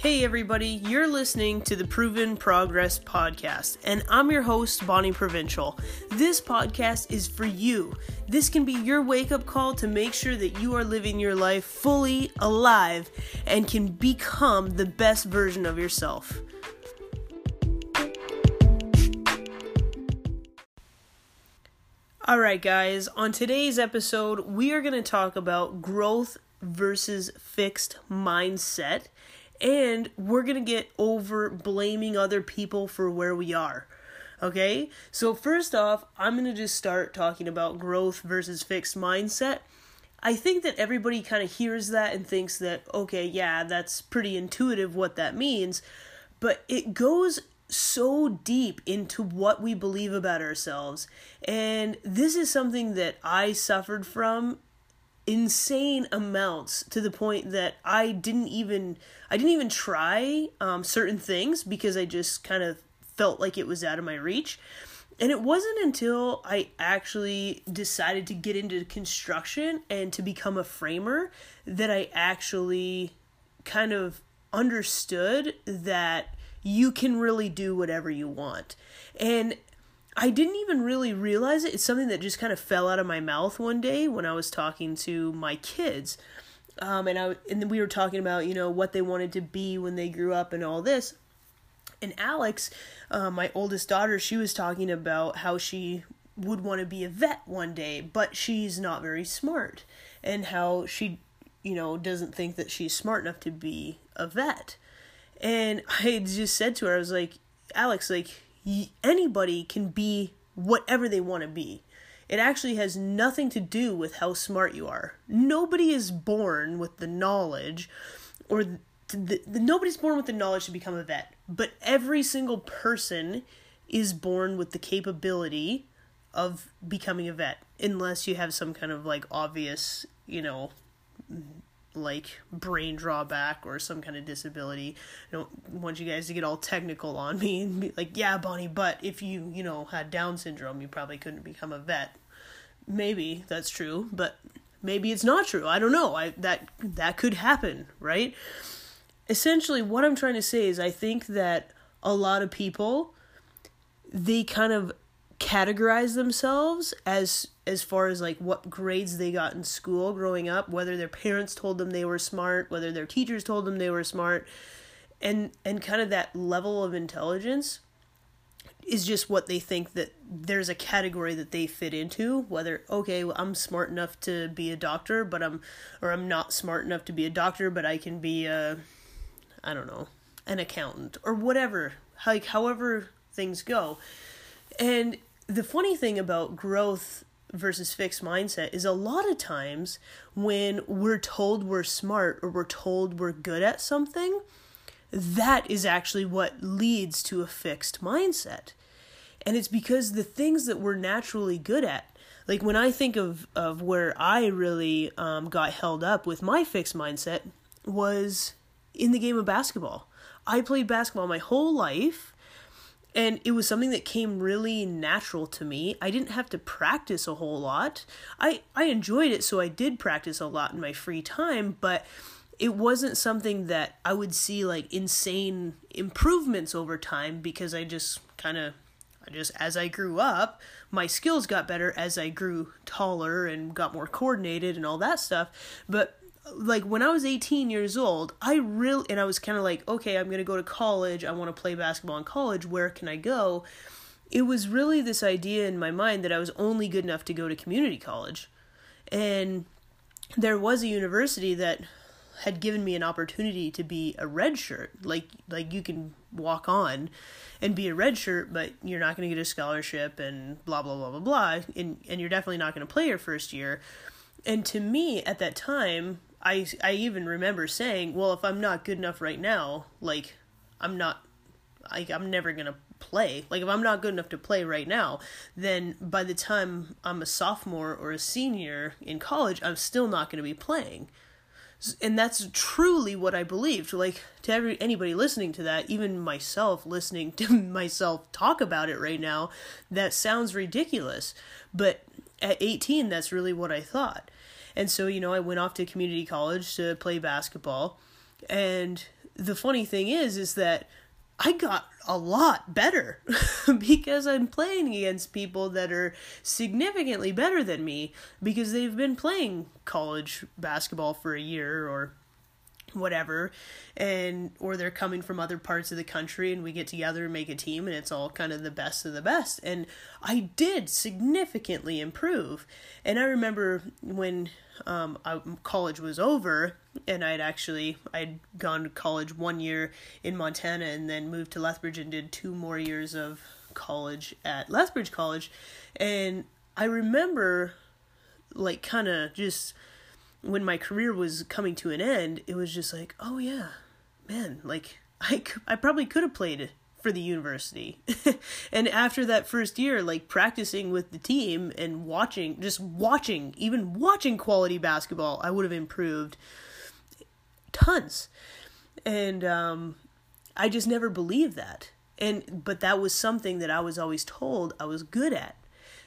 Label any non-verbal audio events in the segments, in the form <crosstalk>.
Hey, everybody, you're listening to the Proven Progress Podcast, and I'm your host, Bonnie Provencal. This podcast is for you. This can be your wake up call to make sure that you are living your life fully alive and can become the best version of yourself. All right, guys, on today's episode, we are going to talk about growth versus fixed mindset and we're going to get over blaming other people for where we are. Okay? So, first off, I'm going to just start talking about growth versus fixed mindset. I think that everybody kind of hears that and thinks that, okay, yeah, that's pretty intuitive what that means, but it goes so deep into what we believe about ourselves. And this is something that I suffered from insane amounts to the point that I didn't even I didn't even try um, certain things because I just kind of felt like it was out of my reach. And it wasn't until I actually decided to get into construction and to become a framer that I actually kind of understood that you can really do whatever you want. And I didn't even really realize it. It's something that just kind of fell out of my mouth one day when I was talking to my kids. Um, and I and we were talking about you know what they wanted to be when they grew up and all this. And Alex, uh, my oldest daughter, she was talking about how she would want to be a vet one day, but she's not very smart, and how she, you know, doesn't think that she's smart enough to be a vet. And <laughs> I just said to her, I was like, Alex, like anybody can be whatever they want to be. It actually has nothing to do with how smart you are. Nobody is born with the knowledge, or the, the, the, nobody's born with the knowledge to become a vet. But every single person is born with the capability of becoming a vet, unless you have some kind of like obvious, you know, like brain drawback or some kind of disability. I don't want you guys to get all technical on me and be like, yeah, Bonnie, but if you, you know, had Down syndrome, you probably couldn't become a vet. Maybe that's true, but maybe it's not true. I don't know. I that that could happen, right? Essentially what I'm trying to say is I think that a lot of people they kind of categorize themselves as as far as like what grades they got in school growing up whether their parents told them they were smart whether their teachers told them they were smart and and kind of that level of intelligence is just what they think that there's a category that they fit into whether okay well, i'm smart enough to be a doctor but i'm or i'm not smart enough to be a doctor but i can be a i don't know an accountant or whatever like however things go. And the funny thing about growth versus fixed mindset is a lot of times when we're told we're smart or we're told we're good at something, that is actually what leads to a fixed mindset. And it's because the things that we're naturally good at, like when I think of, of where I really um, got held up with my fixed mindset, was in the game of basketball. I played basketball my whole life and it was something that came really natural to me. I didn't have to practice a whole lot. I I enjoyed it so I did practice a lot in my free time, but it wasn't something that I would see like insane improvements over time because I just kind of I just as I grew up, my skills got better as I grew taller and got more coordinated and all that stuff. But like when I was 18 years old, I really and I was kind of like, okay, I'm going to go to college. I want to play basketball in college. Where can I go? It was really this idea in my mind that I was only good enough to go to community college. And there was a university that had given me an opportunity to be a red shirt. Like like you can walk on and be a red shirt, but you're not going to get a scholarship and blah blah blah blah blah and and you're definitely not going to play your first year. And to me at that time, I I even remember saying, well, if I'm not good enough right now, like I'm not like I'm never going to play. Like if I'm not good enough to play right now, then by the time I'm a sophomore or a senior in college, I'm still not going to be playing. And that's truly what I believed. Like to every anybody listening to that, even myself listening <laughs> to myself talk about it right now, that sounds ridiculous. But at 18, that's really what I thought. And so, you know, I went off to community college to play basketball. And the funny thing is, is that I got a lot better <laughs> because I'm playing against people that are significantly better than me because they've been playing college basketball for a year or whatever. And or they're coming from other parts of the country and we get together and make a team and it's all kind of the best of the best. And i did significantly improve. And i remember when um, I, college was over and i'd actually i'd gone to college one year in montana and then moved to lethbridge and did two more years of college at lethbridge college. And i remember like kind of just when my career was coming to an end, it was just like, oh yeah, man, like I, I probably could have played for the university. <laughs> and after that first year, like practicing with the team and watching, just watching, even watching quality basketball, I would have improved tons. And um, I just never believed that. And but that was something that I was always told I was good at.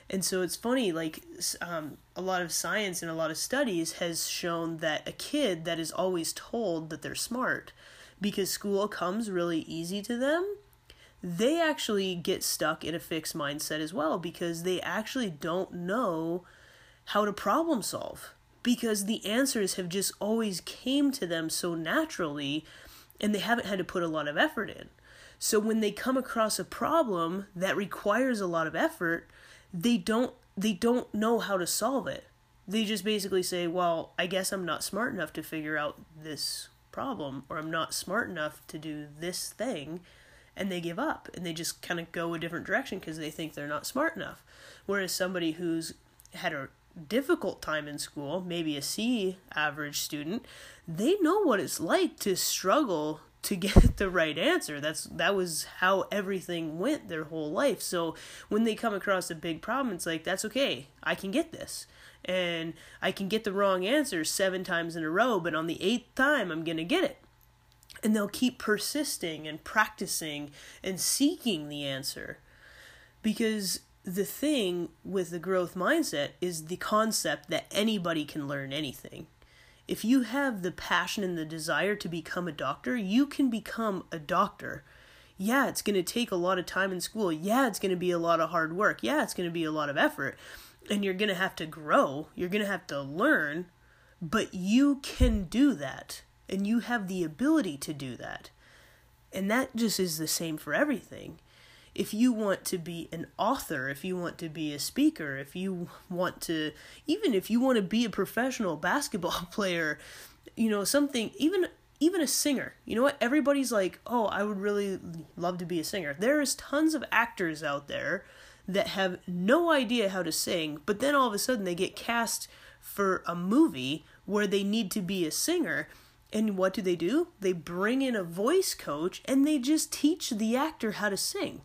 And so it's funny, like um, a lot of science and a lot of studies has shown that a kid that is always told that they're smart because school comes really easy to them, they actually get stuck in a fixed mindset as well because they actually don't know how to problem solve because the answers have just always came to them so naturally and they haven't had to put a lot of effort in. So when they come across a problem that requires a lot of effort, they don't they don't know how to solve it. They just basically say, "Well, I guess I'm not smart enough to figure out this problem or I'm not smart enough to do this thing." And they give up and they just kind of go a different direction because they think they're not smart enough. Whereas somebody who's had a difficult time in school, maybe a C average student, they know what it's like to struggle to <laughs> get the right answer. That's that was how everything went their whole life. So when they come across a big problem, it's like that's okay. I can get this. And I can get the wrong answer 7 times in a row, but on the 8th time I'm going to get it. And they'll keep persisting and practicing and seeking the answer. Because the thing with the growth mindset is the concept that anybody can learn anything if you have the passion and the desire to become a doctor, you can become a doctor. Yeah, it's going to take a lot of time in school. Yeah, it's going to be a lot of hard work. Yeah, it's going to be a lot of effort. And you're going to have to grow. You're going to have to learn. But you can do that. And you have the ability to do that. And that just is the same for everything if you want to be an author, if you want to be a speaker, if you want to, even if you want to be a professional <laughs> basketball <laughs> player, you know, something, even even a singer. You know what? Everybody's like, "Oh, I would really love to be a singer." There's tons of actors out there that have no idea how to sing, but then all of a sudden they get cast for a movie where they need to be a singer. And what do they do? They bring in a voice coach and they just teach the actor how to sing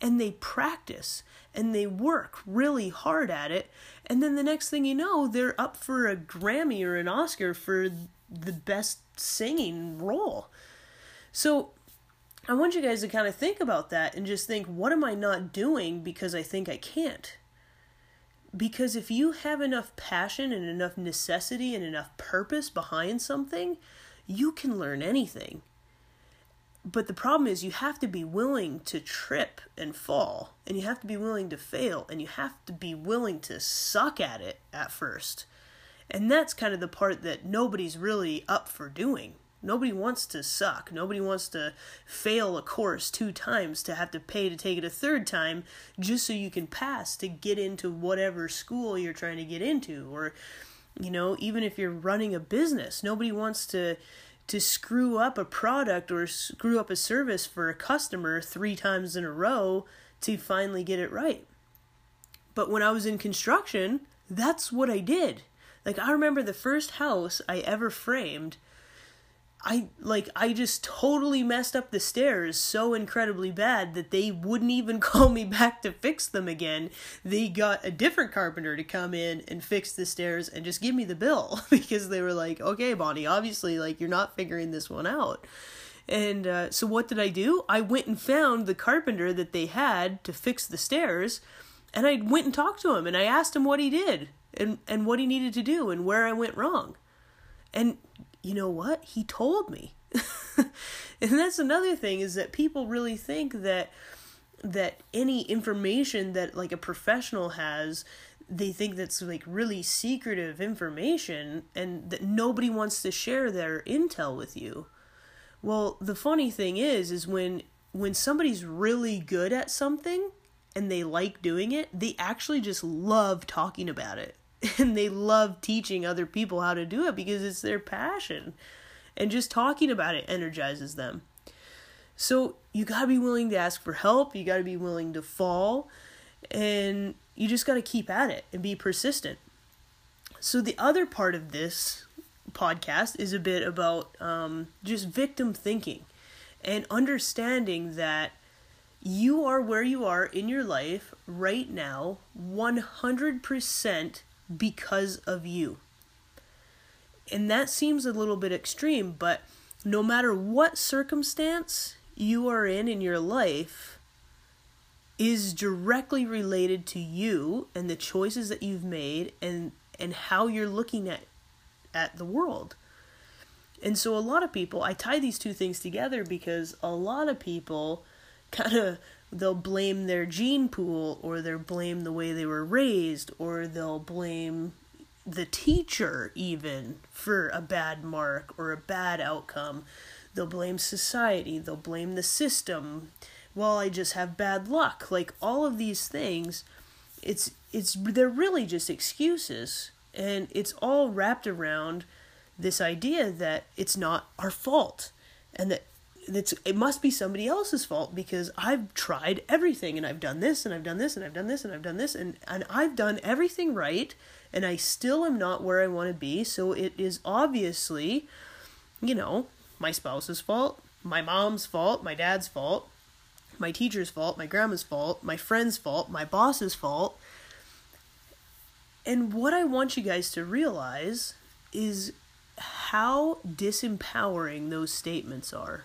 and they practice and they work really hard at it and then the next thing you know they're up for a Grammy or an Oscar for the best singing role. So I want you guys to kind of think about that and just think what am I not doing because I think I can't? Because if you have enough passion and enough necessity and enough purpose behind something, you can learn anything. But the problem is you have to be willing to trip and fall and you have to be willing to fail and you have to be willing to suck at it at first. And that's kind of the part that nobody's really up for doing nobody wants to suck nobody wants to fail a course two times to have to pay to take it a third time just so you can pass to get into whatever school you're trying to get into or you know even if you're running a business nobody wants to to screw up a product or screw up a service for a customer three times in a row to finally get it right. But when I was in construction, that's what I did. Like, I remember the first house I ever framed I like I just totally messed up the stairs so incredibly bad that they wouldn't even <laughs> call me back to fix them again. They got a different carpenter to come in and fix the stairs and just give me the bill <laughs> because they were like, "Okay, Bonnie, obviously like you're not figuring this one out." And uh, so what did I do? I went and found the carpenter that they had to fix the stairs, and I went and talked to him and I asked him what he did and and what he needed to do and where I went wrong. And you know what? He told me. <laughs> And that's another thing is that people really think that that any information that like a professional has they think that's like really secretive information and that nobody wants to share their intel with you. Well, the funny thing is is when when somebody's really good at something and they like doing it, they actually just love talking about it. <laughs> And they love teaching other people how to do it because it's their passion. And just talking about it energizes them. So you got to be willing to ask for help, you got to be willing to fall, and you just got to keep at it and be persistent. So the other part of this podcast is a bit about um, just victim thinking and understanding that you are where you are in your life right now 100% because of you. And that seems a little bit extreme, but no matter what circumstance you are in in your life is directly related to you and the choices that you've made and and how you're looking at at the world. And so a lot of people, I tie these two things together because a lot of people <laughs> kind of they'll blame their gene pool or they'll blame the way they were raised or they'll blame the teacher even for a bad mark or a bad outcome. They'll blame society, they'll blame the system. Well, I just have bad luck. Like all of these things, it's it's they're really just excuses and it's all wrapped around this idea that it's not our fault and that it's it must be somebody else's fault because I've tried everything and I've done this and I've done this and I've done this and I've done this and and I've done everything right and I still am not where I want to be so it is obviously you know my spouse's fault my mom's fault my dad's fault my teacher's fault my grandma's fault my friend's fault my boss's fault and what I want you guys to realize is how disempowering those statements are.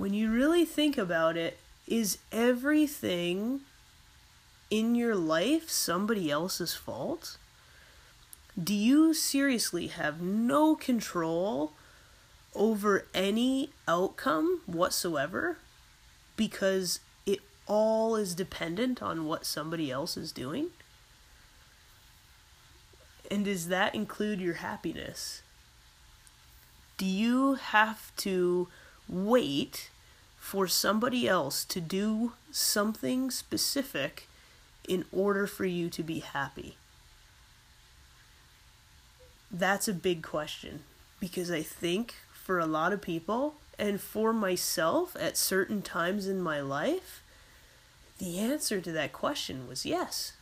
When you really think about it, is everything in your life somebody else's fault? Do you seriously have no control over any outcome whatsoever because it all is dependent on what somebody else is doing? And does that include your happiness? Do you have to wait for somebody else to do something specific in order for you to be happy? That's a big question because I think for a lot of people and for myself at certain times in my life, the answer to that question was yes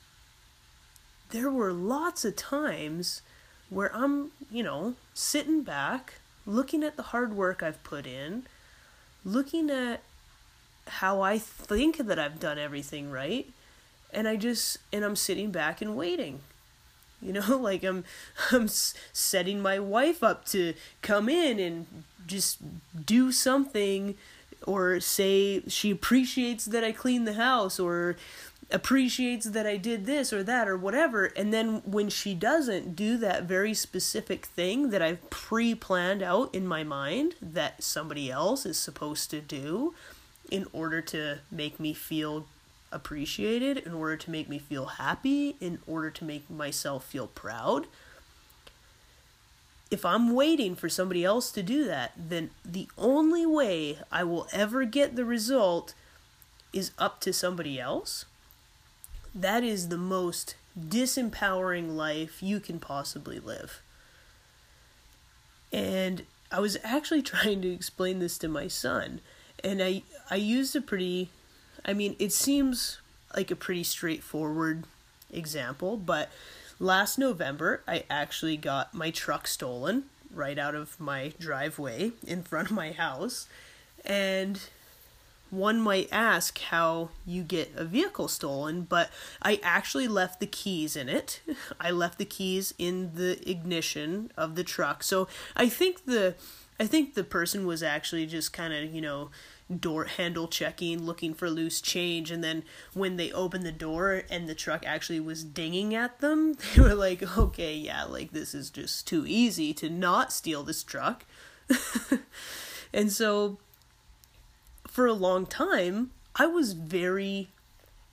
there were lots of times where I'm, you know, sitting back, looking at the hard work I've put in, looking at how I think that I've done everything right, and I just and I'm sitting back and waiting. You know, <laughs> like I'm I'm setting my wife up to come in and just do something or say she appreciates that I clean the house or appreciates that I did this or that or whatever. And then when she doesn't do that very specific thing that I've pre planned out in my mind that somebody else is supposed to do in order to make me feel appreciated, in order to make me feel happy, in order to make myself feel proud. If I'm waiting for somebody else to do that, then the only way I will ever get the result is up to somebody else that is the most disempowering life you can possibly live. And I was actually <laughs> trying to explain this to my son, and I I used a pretty I mean, it seems like a pretty straightforward example, but last November I actually got my truck stolen right out of my driveway in front of my house. And one might ask how you get a vehicle stolen, but I actually left the keys in it. <laughs> I left the keys in the ignition of the truck. So I think the I think the person was actually just kind of, you know, door handle checking, looking for loose change, and then when they opened the door and the truck actually was dinging at them, <laughs> they were like, "Okay, yeah, like this is just too easy to not steal this truck." <laughs> And so for a long time, I was very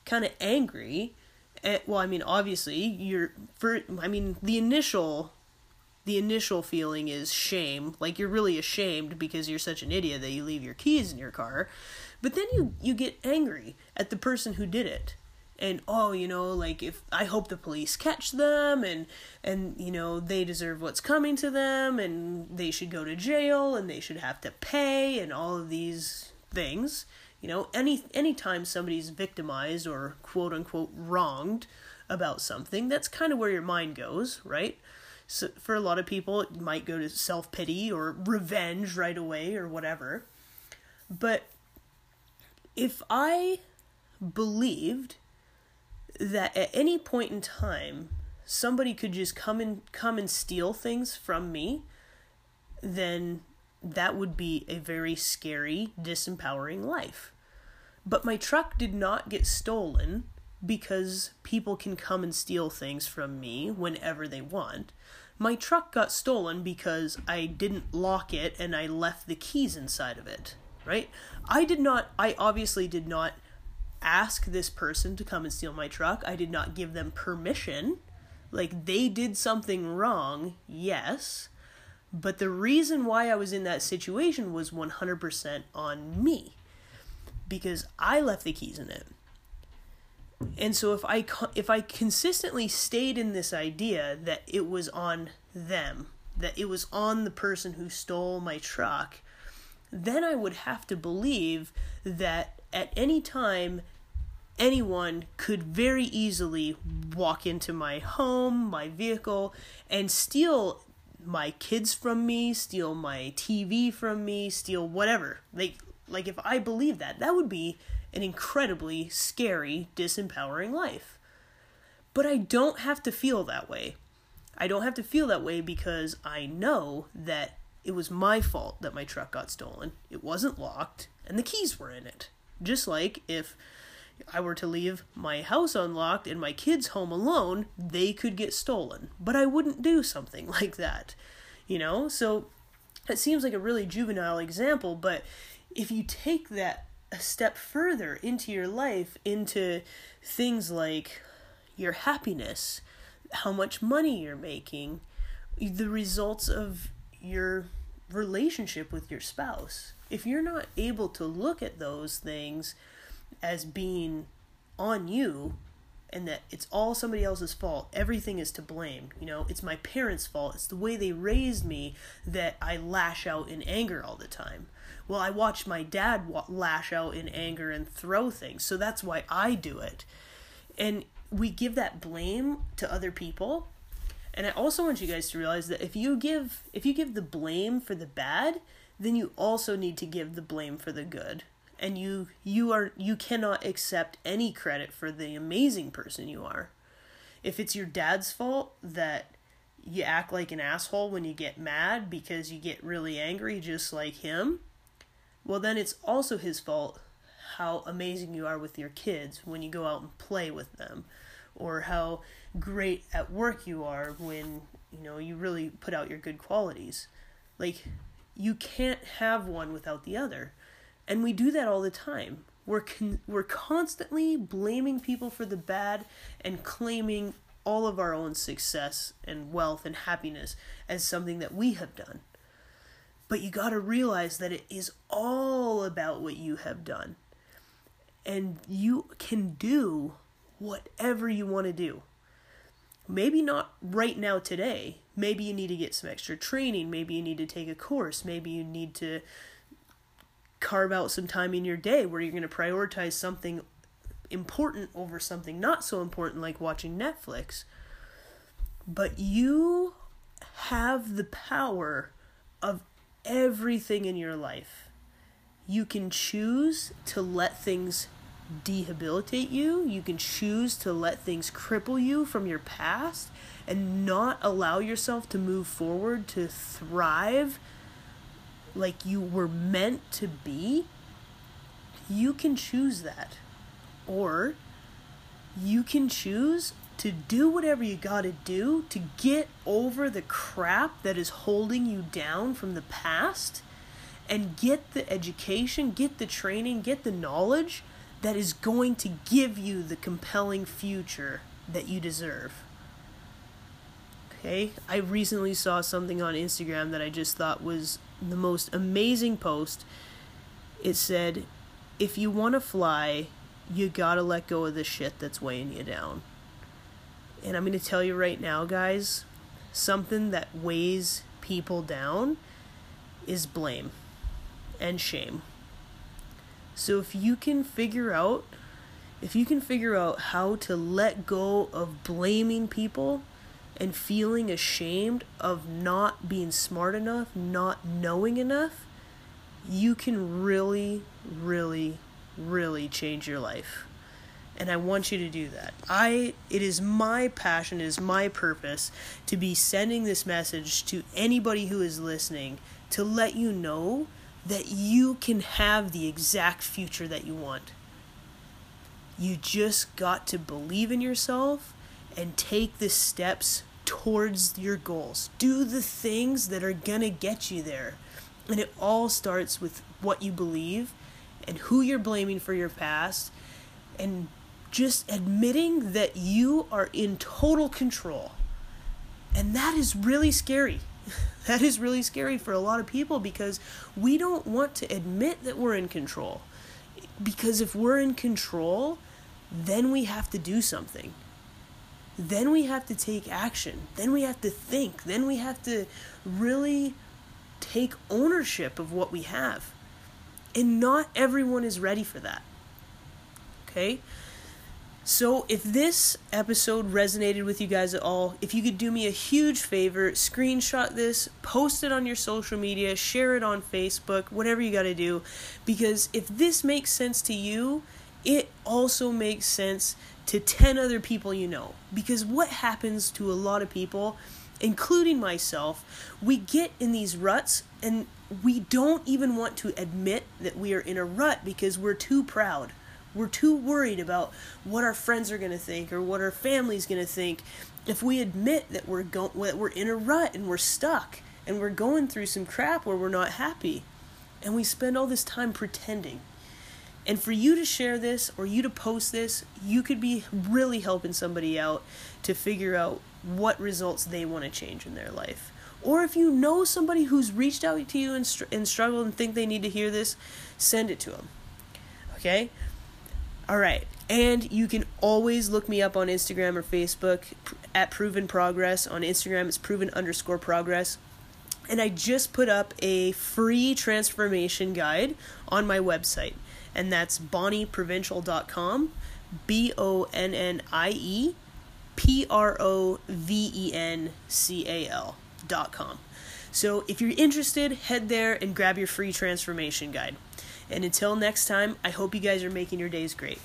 kind of angry. At, well, I mean, obviously, you're for I mean, the initial the initial feeling is shame, like you're really ashamed because you're such an idiot that you leave your keys in your car. But then you you get angry at the person who did it and oh you know like if i hope the police catch them and and you know they deserve what's coming to them and they should go to jail and they should have to pay and all of these things. You know any anytime somebody's victimized or quote unquote wronged about something that's kind of where your mind goes right? So for a lot of people it might go to self-pity or revenge right away or whatever. But if i believed that at any point in time somebody could just come and come and steal things from me, then that would be a very scary, disempowering life. But my truck did not get stolen because people can come and steal things from me whenever they want. My truck got stolen because I didn't lock it and I left the keys inside of it, right? I did not, I obviously did not ask this person to come and steal my truck. I did not give them permission. Like they did something wrong, yes. But the reason why I was in that situation was 100% on me. Because I left the keys in it. And so if I if I consistently stayed in this idea that it was on them, that it was on the person who stole my truck, then I would have to believe that at any time anyone could very easily walk into my home, my vehicle, and steal my kids from me, steal my TV from me, steal whatever. Like like if I believe that, that would be an incredibly scary, disempowering life. But I don't have to feel that way. I don't have to feel that way because I know that it was my fault that my truck got stolen. It wasn't locked and the keys were in it. Just like if I were to leave my house unlocked and my kids home alone, they could get stolen. But I wouldn't do something <laughs> like that. You know? So it seems like a really juvenile example, but if you take that a step further into your life, into things like your happiness, how much money you're making, the results of your relationship with your spouse, if you're not able to look at those things as being on you and that it's all somebody else's fault. Everything is to blame. You know, it's my parents' fault. It's the way they raised me that I lash out in anger all the time. Well, I watched my dad lash out in anger and throw things, so that's why I do it. And we give that blame to other people. And I also want you guys to realize that if you give if you give the blame for the bad, then you also need to give the blame for the good and you you are you cannot accept any credit for the amazing person you are. If it's your dad's fault that you act like an asshole when you get mad because you get really angry just like him well then it's also his fault how amazing you are with your kids when you go out and play with them or how great at work you are when you know you really put out your good qualities. Like you can't have one without the other and we do that all the time. We're con- we're constantly blaming people for the bad and claiming all of our own success and wealth and happiness as something that we have done. But you got to realize that it is all about what you have done. And you can do whatever you want to do. Maybe not right now today. Maybe you need to get some extra training. Maybe you need to take a course. Maybe you need to carve out some time in your day where you're going to prioritize something important over something not so important like watching Netflix. But you have the power of everything in your life. You can choose to let things debilitate you. You can choose to let things cripple you from your past and not allow yourself to move forward, to thrive, like you were meant to be, you can choose that. Or you can choose to do whatever you gotta do to get over the crap that is holding you down from the past and get the education, get the training, get the knowledge that is going to give you the compelling future that you deserve. Okay? I recently saw something on Instagram that I just thought was the most amazing post. It said, if you want to fly, you gotta let go of the shit that's weighing you down. And I'm gonna tell you right now, guys, something that weighs people down is blame and shame. So if you can figure out if you can figure out how to let go of blaming people and feeling ashamed of not being smart enough, not knowing enough, you can really really really change your life. And I want you to do that. I it is my passion, it is my purpose to be sending this message to anybody who is listening to let you know that you can have the exact future that you want. You just got to believe in yourself and take the steps towards your goals. Do the things that are going to get you there. And it all starts with what you believe and who you're blaming for your past and just admitting that you are in total control. And that is really scary. <laughs> that is really scary for a lot of people because we don't want to admit that we're in control. Because if we're in control, then we have to do something. Then we have to take action. Then we have to think. Then we have to really take ownership of what we have. And not everyone is ready for that. Okay? So, if this episode resonated with you guys at all, if you could do me a huge favor, screenshot this, post it on your social media, share it on Facebook, whatever you got to do. Because if this makes sense to you, it also makes sense to 10 other people you know. Because what happens to a lot of people, including myself, we get in these ruts and we don't even want to admit that we are in a rut because we're too proud. We're too worried about what our friends are going to think or what our family's going to think. If we admit that we're go- that we're in a rut and we're stuck and we're going through some crap where we're not happy, and we spend all this time pretending. And for you to share this or you to post this, you could be really helping somebody out to figure out what results they want to change in their life. Or if you know somebody who's reached out to you and, str- and struggled and think they need to hear this, send it to them. Okay? All right. And you can always look me up on Instagram or Facebook at Proven Progress. On Instagram, it's proven underscore progress. And I just put up a free transformation guide on my website. And that's bonnieprovencal.com. B O N N I E P R O V E N C A L.com. So if you're interested, head there and grab your free transformation guide. And until next time, I hope you guys are making your days great.